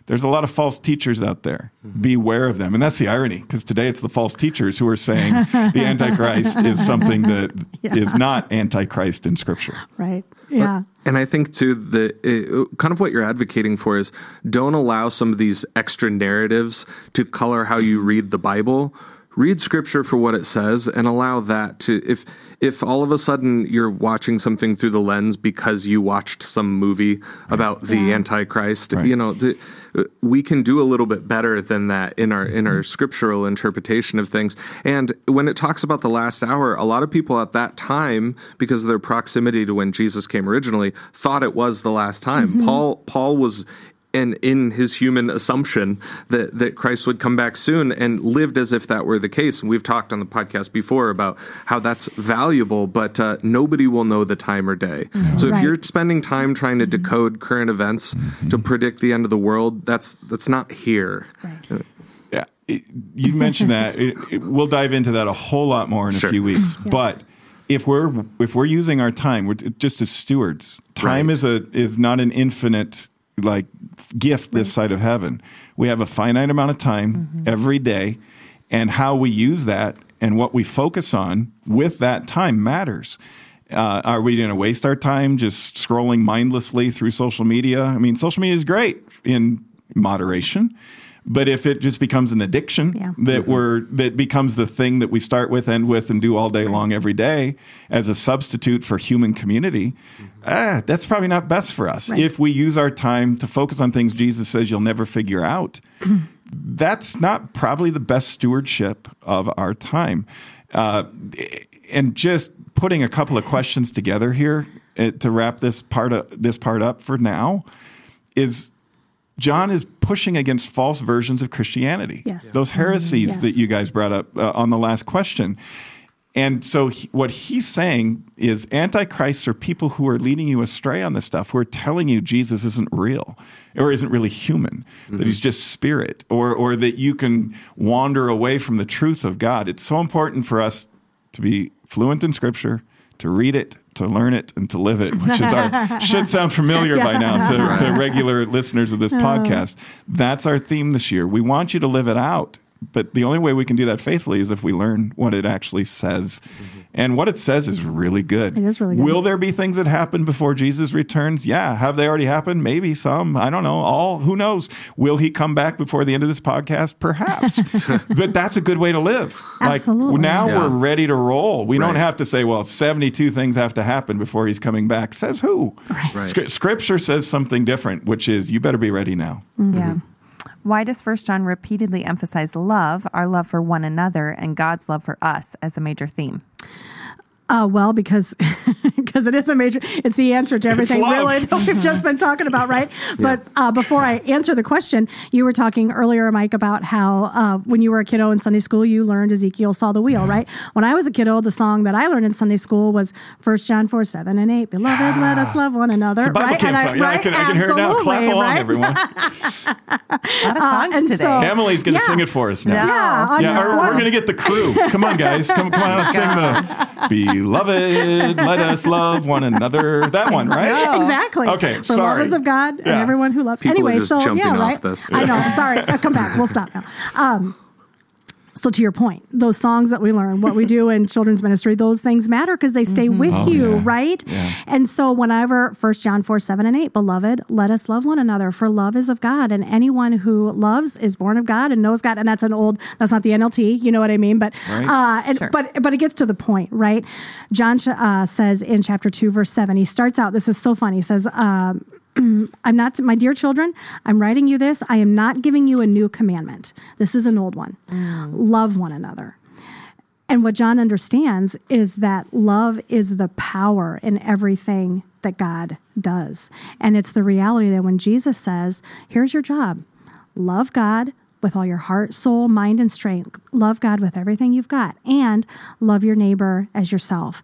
there's a lot of false teachers out there. Mm-hmm. Beware of them. And that's the irony, because today it's the false teachers who are saying the Antichrist is something that yeah. is not Antichrist in Scripture. Right. Yeah. And I think, too, the it, kind of what you're advocating for is don't allow some of these extra narratives to color how you read the Bible read scripture for what it says and allow that to if if all of a sudden you're watching something through the lens because you watched some movie about the yeah. antichrist right. you know the, we can do a little bit better than that in our in our scriptural interpretation of things and when it talks about the last hour a lot of people at that time because of their proximity to when Jesus came originally thought it was the last time mm-hmm. paul paul was and in his human assumption that, that Christ would come back soon and lived as if that were the case. And we've talked on the podcast before about how that's valuable, but uh, nobody will know the time or day. Mm-hmm. So if right. you're spending time trying to mm-hmm. decode current events mm-hmm. to predict the end of the world, that's that's not here. Right. Uh, yeah, it, you mentioned that. It, it, we'll dive into that a whole lot more in sure. a few weeks, yeah. but if we're if we're using our time, we're just as stewards. Time right. is a is not an infinite like gift this side of heaven. We have a finite amount of time mm-hmm. every day, and how we use that and what we focus on with that time matters. Uh, are we going to waste our time just scrolling mindlessly through social media? I mean, social media is great in moderation, but if it just becomes an addiction yeah. that mm-hmm. we're that becomes the thing that we start with, end with, and do all day long every day as a substitute for human community, mm-hmm. ah, that's probably not best for us. Right. If we use our time to focus on things Jesus says you'll never figure out, that's not probably the best stewardship of our time. Uh, and just putting a couple of questions together here uh, to wrap this part of, this part up for now is John is pushing against false versions of Christianity. Yes. Those heresies Yes. that you guys brought up uh, on the last question. And so, he, what he's saying is antichrists are people who are leading you astray on this stuff, who are telling you Jesus isn't real or isn't really human, that he's just spirit, or, or that you can wander away from the truth of God. It's so important for us to be fluent in Scripture, to read it, to learn it, and to live it, which is our should sound familiar by now to, to regular listeners of this oh. podcast. That's our theme this year. We want you to live it out. But the only way we can do that faithfully is if we learn what it actually says. Mm-hmm. And what it says is really good. It is really good. Will there be things that happen before Jesus returns? Yeah. Have they already happened? Maybe some. I don't know. All who knows? Will he come back before the end of this podcast? Perhaps. but that's a good way to live. Absolutely. Like now Yeah. we're ready to roll. We don't have to say, well, 72 things have to happen before he's coming back. Says who? Right. Right. Scri- Scripture says something different, which is you better be ready now. Mm-hmm. Yeah. Mm-hmm. Why does First John repeatedly emphasize love, our love for one another, and God's love for us as a major theme? Uh, well, because because it is a major, it's the answer to everything really that we've just been talking about, right? But uh, before I answer the question, you were talking earlier, Mike, about how uh, when you were a kiddo in Sunday school, you learned Ezekiel saw the wheel, right? When I was a kiddo, the song that I learned in Sunday school was First John four seven and eight. Beloved, let us love one another. It's a Bible right? camp And song. Yeah, I can, I can hear it now. Clap absolutely, along, right? everyone. A lot of songs and today. so- Emily's going to Yeah. sing it for us now. Yeah, on Yeah, your- or we're going to get the crew. Come on, guys. Come, come on, sing the Beloved, let us love one another. That one, right? Exactly. Okay, For sorry. love is of God and everyone who loves. People are anyway, just so jumping yeah, off right. this. I know. Sorry. Uh, come back. We'll stop now. Um, so to your point, those songs that we learn, what we do in children's ministry, those things matter because they stay with Oh, you, yeah. right? Yeah. And so whenever First John 4, 7 and 8, beloved, let us love one another, for love is of God, and anyone who loves is born of God and knows God. And that's an old, that's not the NLT, you know what I mean? But Right. uh, and, Sure. but but it gets to the point, right? John uh, says in chapter 2, verse 7, he starts out, this is so funny. He says, um, I'm not, my dear children, I'm writing you this. I am not giving you a new commandment. This is an old one. Mm. Love one another. And what John understands is that love is the power in everything that God does. And it's the reality that when Jesus says, here's your job love God with all your heart, soul, mind, and strength, love God with everything you've got, and love your neighbor as yourself.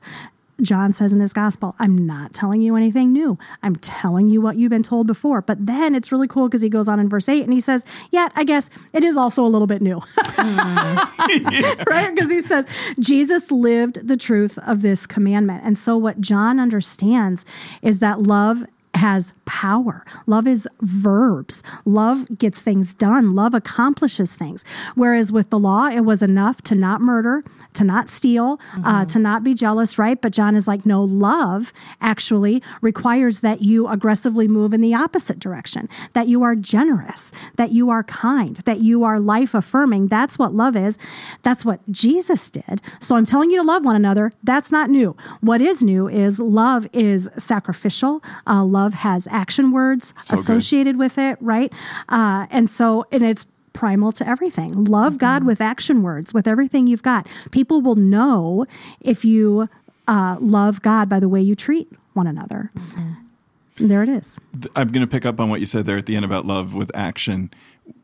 John says in his gospel, I'm not telling you anything new. I'm telling you what you've been told before. But then it's really cool because he goes on in verse 8 and he says, Yet I guess it is also a little bit new. right? Because he says, Jesus lived the truth of this commandment. And so what John understands is that love has power. Love is verbs. Love gets things done. Love accomplishes things. Whereas with the law, it was enough to not murder, to not steal, uh, to not be jealous, right? But John is like, no, love actually requires that you aggressively move in the opposite direction, that you are generous, that you are kind, that you are life affirming. That's what love is. That's what Jesus did. So I'm telling you to love one another. That's not new. What is new is love is sacrificial. Uh, love has action words So good. associated with it, right? Uh, and so, and it's primal to everything. Love God mm-hmm. with action words, with everything you've got. People will know if you uh, love God by the way you treat one another. Mm-hmm. There it is. I'm going to pick up on what you said there at the end about love with action.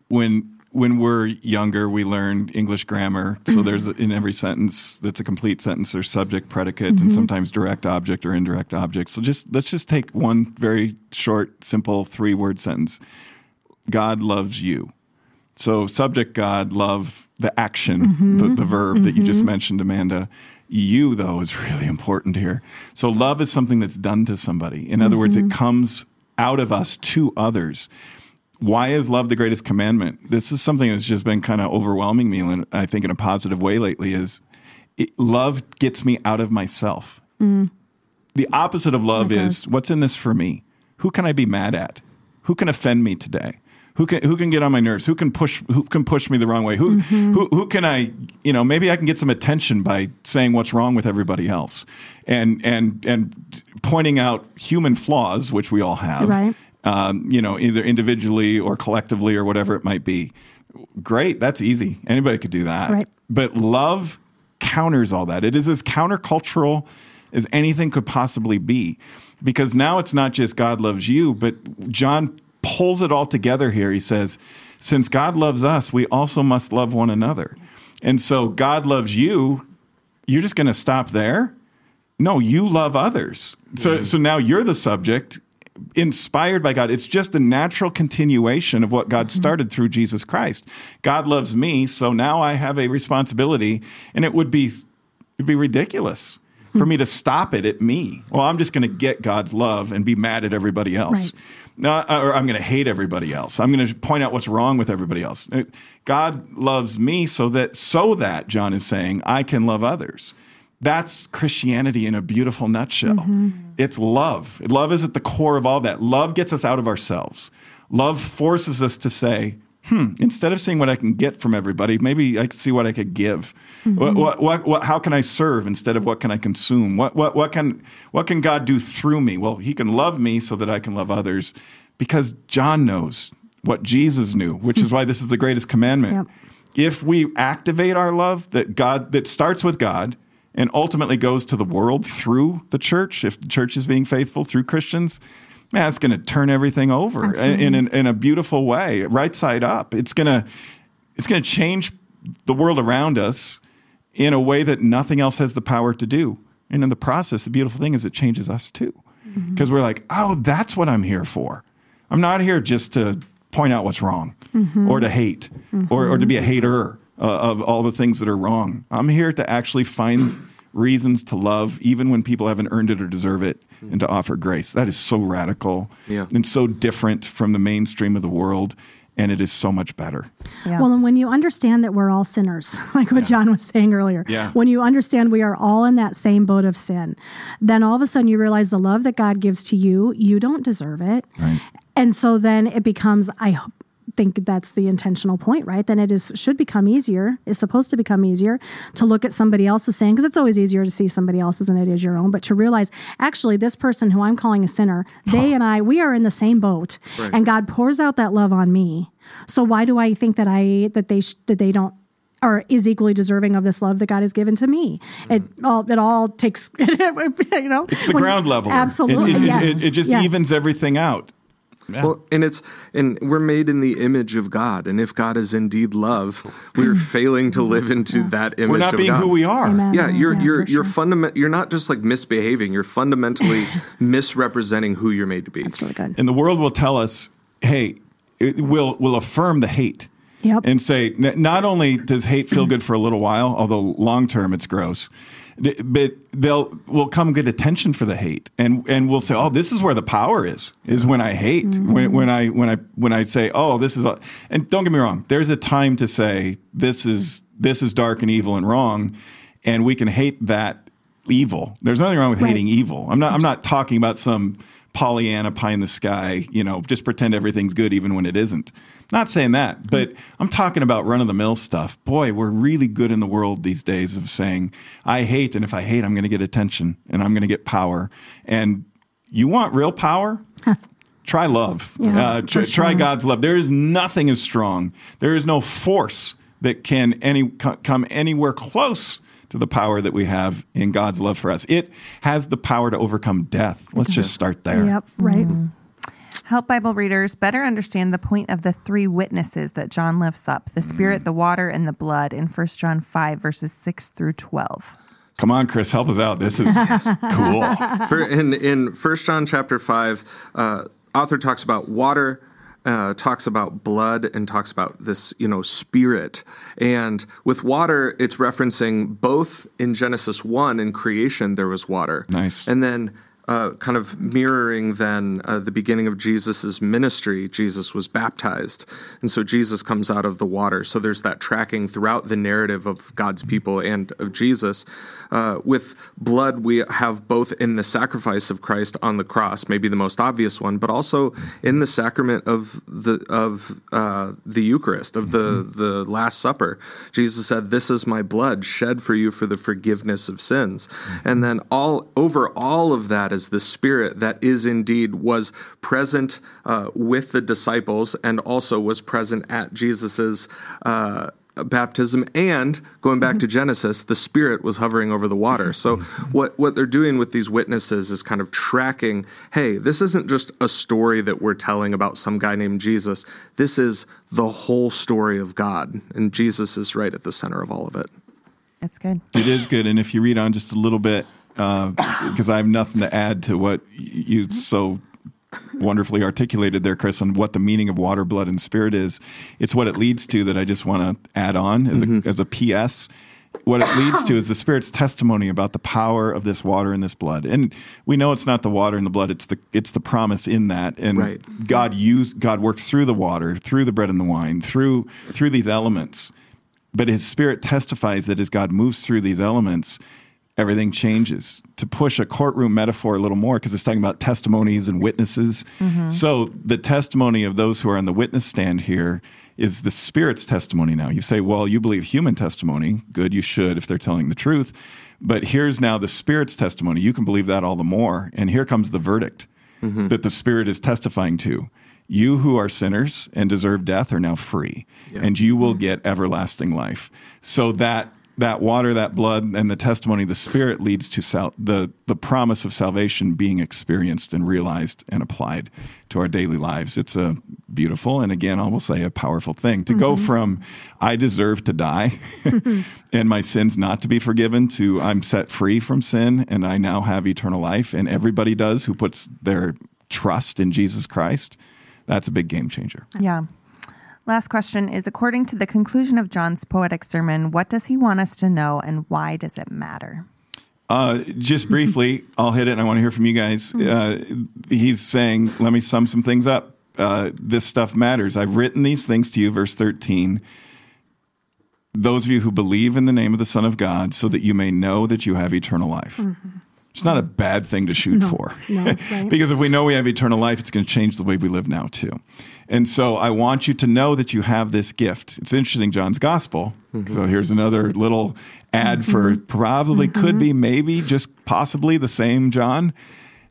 When when we're younger, we learn English grammar. So mm-hmm. there's in every sentence that's a complete sentence, there's subject, predicate, and sometimes direct object or indirect object. So just let's just take one very short, simple three word sentence. God loves you. So subject God, love the action, mm-hmm. the, the verb that you just mm-hmm. mentioned, Amanda. You though is really important here. So love is something that's done to somebody. In other words, it mm-hmm. comes out of us to others. Why is love the greatest commandment? This is something that's just been kind of overwhelming me, and I think in a positive way lately. Is it, love gets me out of myself. Mm. The opposite of love is what's in this for me? Who can I be mad at? Who can offend me today? Who can who can get on my nerves? Who can push who can push me the wrong way? Who who who can I you know maybe I can get some attention by saying what's wrong with everybody else and and and pointing out human flaws which we all have Right. um, you know either individually or collectively or whatever it might be. Great, that's easy. Anybody could do that. Right. But love counters all that. It is as countercultural as anything could possibly be. Because now it's not just God loves you, but John pulls it all together here. He says, Since God loves us, we also must love one another. And so God loves you. You're just going to stop there? No, you love others. So, mm-hmm. so now you're the subject, inspired by God. It's just a natural continuation of what God mm-hmm. started through Jesus Christ. God loves me, so now I have a responsibility, and it would be it'd be ridiculous for hmm. me to stop it at me. Well, I'm just going to get God's love and be mad at everybody else. Right. No, or I'm going to hate everybody else. I'm going to point out what's wrong with everybody else. Uh, God loves me so that so that John is saying I can love others. That's Christianity in a beautiful nutshell. It's love. Love is at the core of all that. Love gets us out of ourselves. Love forces us to say, hmm, instead of seeing what I can get from everybody, maybe I could see what I could give. What, what, what, what, how can I serve instead of what can I consume? What, what, what, can, what can God do through me? Well, He can love me so that I can love others because John knows what Jesus knew, which is why this is the greatest commandment. Yep. If we activate our love that God that starts with God and ultimately goes to the world through the church, if the church is being faithful through Christians, man, it's going to turn everything over in, in, in a beautiful way, right side up. It's going to it's going to change the world around us in a way that nothing else has the power to do. And in the process, the beautiful thing is it changes us too. Mm-hmm. Because we're like, oh, that's what I'm here for. I'm not here just to point out what's wrong mm-hmm. or to hate or, or to be a mm-hmm. hater uh, of all the things that are wrong. I'm here to actually find reasons to love, even when people haven't earned it or deserve it, Mm-hmm. and to offer grace. That is so radical Yeah. and so different from the mainstream of the world. And it is so much better. Yeah. Well, and when you understand that we're all sinners, like what John was saying earlier, Yeah. when you understand we are all in that same boat of sin, then all of a sudden you realize the love that God gives to you, you don't deserve it. Right. And so then it becomes, I h- think that's the intentional point, right? Then it is should become easier, is supposed to become easier to look at somebody else's sin, because it's always easier to see somebody else's than it is your own, but to realize actually this person who I'm calling a sinner, they and I, we are in the same boat. And God pours out that love on me. So why do I think that I that they sh- that they don't or is equally deserving of this love that God has given to me. Mm-hmm. It all it all takes you know It's the ground level. Absolutely, It, it, yes. it, it just Yes. evens everything out. Yeah. Well, and it's and we're made in the image of God, and if God is indeed love, we're mm. failing to live into that image. We're not of being God. who we are. Amen. Yeah, you're Yeah, you're you're sure. fundament. You're not just like misbehaving. You're fundamentally misrepresenting who you're made to be. That's really good. And the world will tell us, hey, it will will affirm the hate. Yep. And say, n- not only does hate feel good for a little while, although long term it's gross, th- but they'll will come good attention for the hate, and and we'll say, oh, this is where the power is, is when I hate, when, mm-hmm. when I when I when I say, oh, this is, a, and don't get me wrong, there's a time to say this is this is dark and evil and wrong, and we can hate that evil. There's nothing wrong with Right. hating evil. I'm not I'm not talking about some Pollyanna pie in the sky, you know, just pretend everything's good even when it isn't. Not saying that, but I'm talking about run of the mill stuff. Boy, we're really good in the world these days of saying, I hate, and if I hate, I'm going to get attention and I'm going to get power. And you want real power? Try love. Yeah, uh, tr- Try. God's love. There is nothing as strong. There is no force that can any co- come anywhere close to the power that we have in God's love for us. It has the power to overcome death. Let's just start there. Yep, right. Help Bible readers better understand the point of the three witnesses that John lifts up the Spirit, the water, and the blood in 1 John 5, verses 6 through 12. Come on, Chris, help us out. This is cool. For, in in First John chapter five, uh, author talks about water, uh, talks about blood, and talks about this you know spirit. And with water, it's referencing both in Genesis one in creation there was water, Nice. and then. Uh, kind of mirroring then uh, the beginning of Jesus' ministry, Jesus was baptized. And so Jesus comes out of the water. So there's that tracking throughout the narrative of God's people and of Jesus. Uh, with blood, we have both in the sacrifice of Christ on the cross, maybe the most obvious one, but also in the sacrament of the of uh, the Eucharist, of the the Last Supper. Jesus said, "This is my blood shed for you for the forgiveness of sins." And then all over all of that is the Spirit that is indeed was present uh, with the disciples and also was present at Jesus's. Uh, baptism and going back to Genesis, the Spirit was hovering over the water. So what what they're doing with these witnesses is kind of tracking. Hey, this isn't just a story that we're telling about some guy named Jesus. This is the whole story of God, and Jesus is right at the center of all of it. That's good. It is good, and if you read on just a little bit, Uh, because I have nothing to add to what you so wonderfully articulated there, Chris, on what the meaning of water, blood, and spirit is. It's what it leads to that I just want to add on as a, mm-hmm. as a PS. What it leads to is the Spirit's testimony about the power of this water and this blood, and we know it's not the water and the blood; it's the it's the promise in that. And Right. God use God works through the water, through the bread and the wine, through through these elements but his spirit testifies that as God moves through these elements, everything changes. To push a courtroom metaphor a little more, because it's talking about testimonies and witnesses. Mm-hmm. So the testimony of those who are on the witness stand here is the spirit's testimony now. You say, well, you believe human testimony. Good, you should if they're telling the truth. But here's now the spirit's testimony. You can believe that all the more. And here comes the verdict mm-hmm. that the spirit is testifying to. You who are sinners and deserve death are now free, and you will mm-hmm. get everlasting life. So that that water, that blood, and the testimony of the Spirit leads to sal- the the promise of salvation being experienced and realized and applied to our daily lives. It's a beautiful and again, I will say a powerful thing to go mm-hmm. from I deserve to die and my sins not to be forgiven to I'm set free from sin and I now have eternal life, and everybody does who puts their trust in Jesus Christ. That's a big game changer. Yeah. Last question is according to the conclusion of John's poetic sermon, what does he want us to know and why does it matter? Uh, just briefly, I'll hit it. and I want to hear from you guys. Uh, he's saying, let me sum some things up. Uh, this stuff matters. I've written these things to you, verse 13. Those of you who believe in the name of the Son of God, so that you may know that you have eternal life. It's not a bad thing to shoot for. no, right. because if we know we have eternal life, it's going to change the way we live now, too. And so I want you to know that you have this gift. It's interesting, John's gospel. Mm-hmm. So here's another little ad for mm-hmm. probably could mm-hmm. be, maybe, just possibly the same John.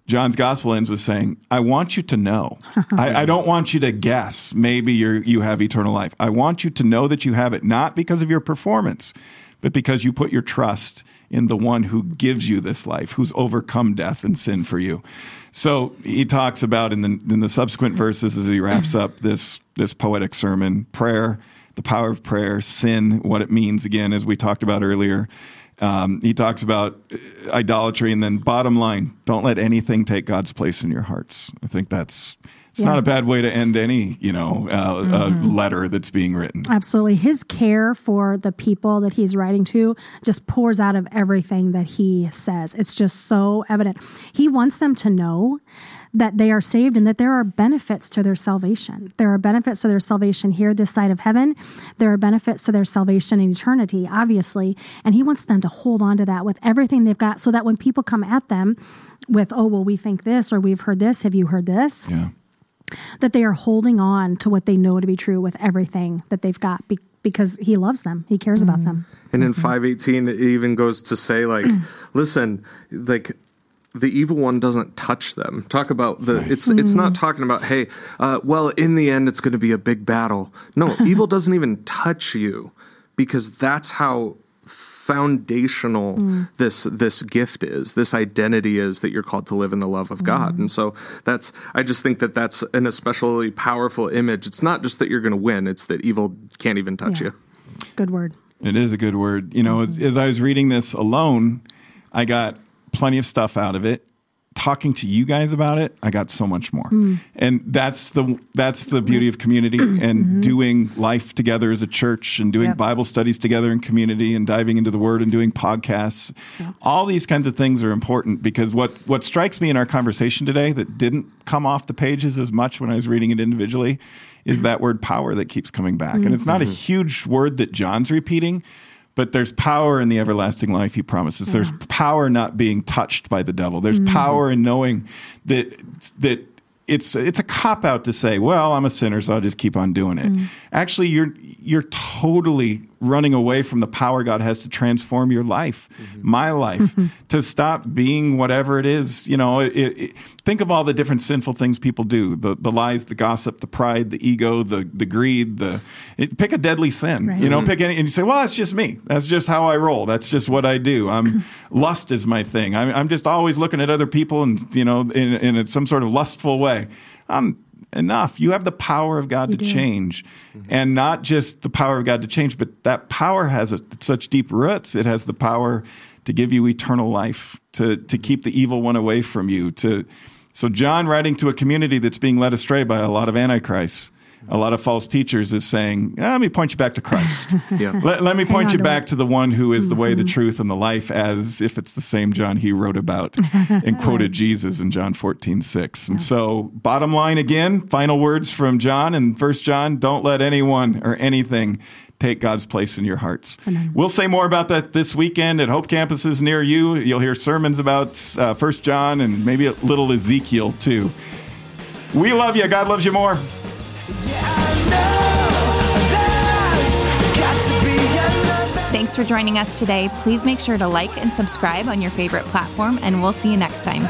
John's gospel ends with saying, I want you to know. I, I don't want you to guess maybe you're, you have eternal life. I want you to know that you have it, not because of your performance, but because you put your trust in the one who gives you this life, who's overcome death and sin for you. So he talks about in the in the subsequent verses as he wraps up this this poetic sermon, prayer, the power of prayer, sin, what it means again, as we talked about earlier. Um, he talks about uh, idolatry, and then bottom line, don't let anything take God's place in your hearts. I think that's it's not a bad way to end any you know uh, uh, letter that's being written. Absolutely. His care for the people that he's writing to just pours out of everything that he says. It's just so evident. He wants them to know that they are saved and that there are benefits to their salvation. There are benefits to their salvation here, this side of heaven. There are benefits to their salvation in eternity, obviously. And he wants them to hold on to that with everything they've got so that when people come at them with, oh, well, we think this or we've heard this, have you heard this? Yeah. That they are holding on to what they know to be true with everything that they've got be- because he loves them. He cares about them. And in 518, it even goes to say, like, listen, like, the evil one doesn't touch them. Talk about the it's it's not talking about hey, uh, well in the end it's going to be a big battle. No, evil doesn't even touch you because that's how foundational mm. this this gift is. This identity is that you're called to live in the love of God. Mm-hmm. And so that's I just think that that's an especially powerful image. It's not just that you're going to win; it's that evil can't even touch Yeah. you. Good word. It is a good word. You know, as, mm-hmm. as I was reading this alone, I got plenty of stuff out of it. Talking to you guys about it, I got so much more. Hmm. And that's the that's the beauty of community and mm-hmm. doing life together as a church and doing Yep. Bible studies together in community and diving into the word and doing podcasts. All these kinds of things are important because what what strikes me in our conversation today that didn't come off the pages as much when I was reading it individually is mm-hmm. that word power that keeps coming back. And it's not a mm-hmm. huge word that John's repeating, but there's power in the everlasting life he promises. There's power not being touched by the devil. There's mm-hmm. power in knowing that that it's it's a cop out to say, well, I'm a sinner, so I'll just keep on doing it. Mm. Actually, you're you're totally running away from the power God has to transform your life, mm-hmm. my life, to stop being whatever it is. You know, it, it, think of all the different sinful things people do: the the lies, the gossip, the pride, the ego, the the greed. The it, pick a deadly sin. Right. You know, mm-hmm. pick any, and you say, "Well, that's just me. That's just how I roll. That's just what I do. I'm lust is my thing. I'm, I'm just always looking at other people, and you know, in, in some sort of lustful way. I'm enough. You have the power of God to do. change, mm-hmm. and not just the power of God to change, but that power has a, such deep roots. It has the power to give you eternal life, to to keep the evil one away from you. To so John writing to a community that's being led astray by a lot of antichrists. A lot of false teachers is saying, "Ah, let me point you back to Christ. Yeah. let, let me point you to back it. to the one who is the way, the truth, and the life, as if it's the same John he wrote about and quoted Jesus in John 14, 6. And so, bottom line again, final words from John and First John don't let anyone or anything take God's place in your hearts. We'll say more about that this weekend at Hope campuses near you. You'll hear sermons about uh, First John and maybe a little Ezekiel too. We love you. God loves you more. Thanks for joining us today. Please make sure to like and subscribe on your favorite platform, and we'll see you next time.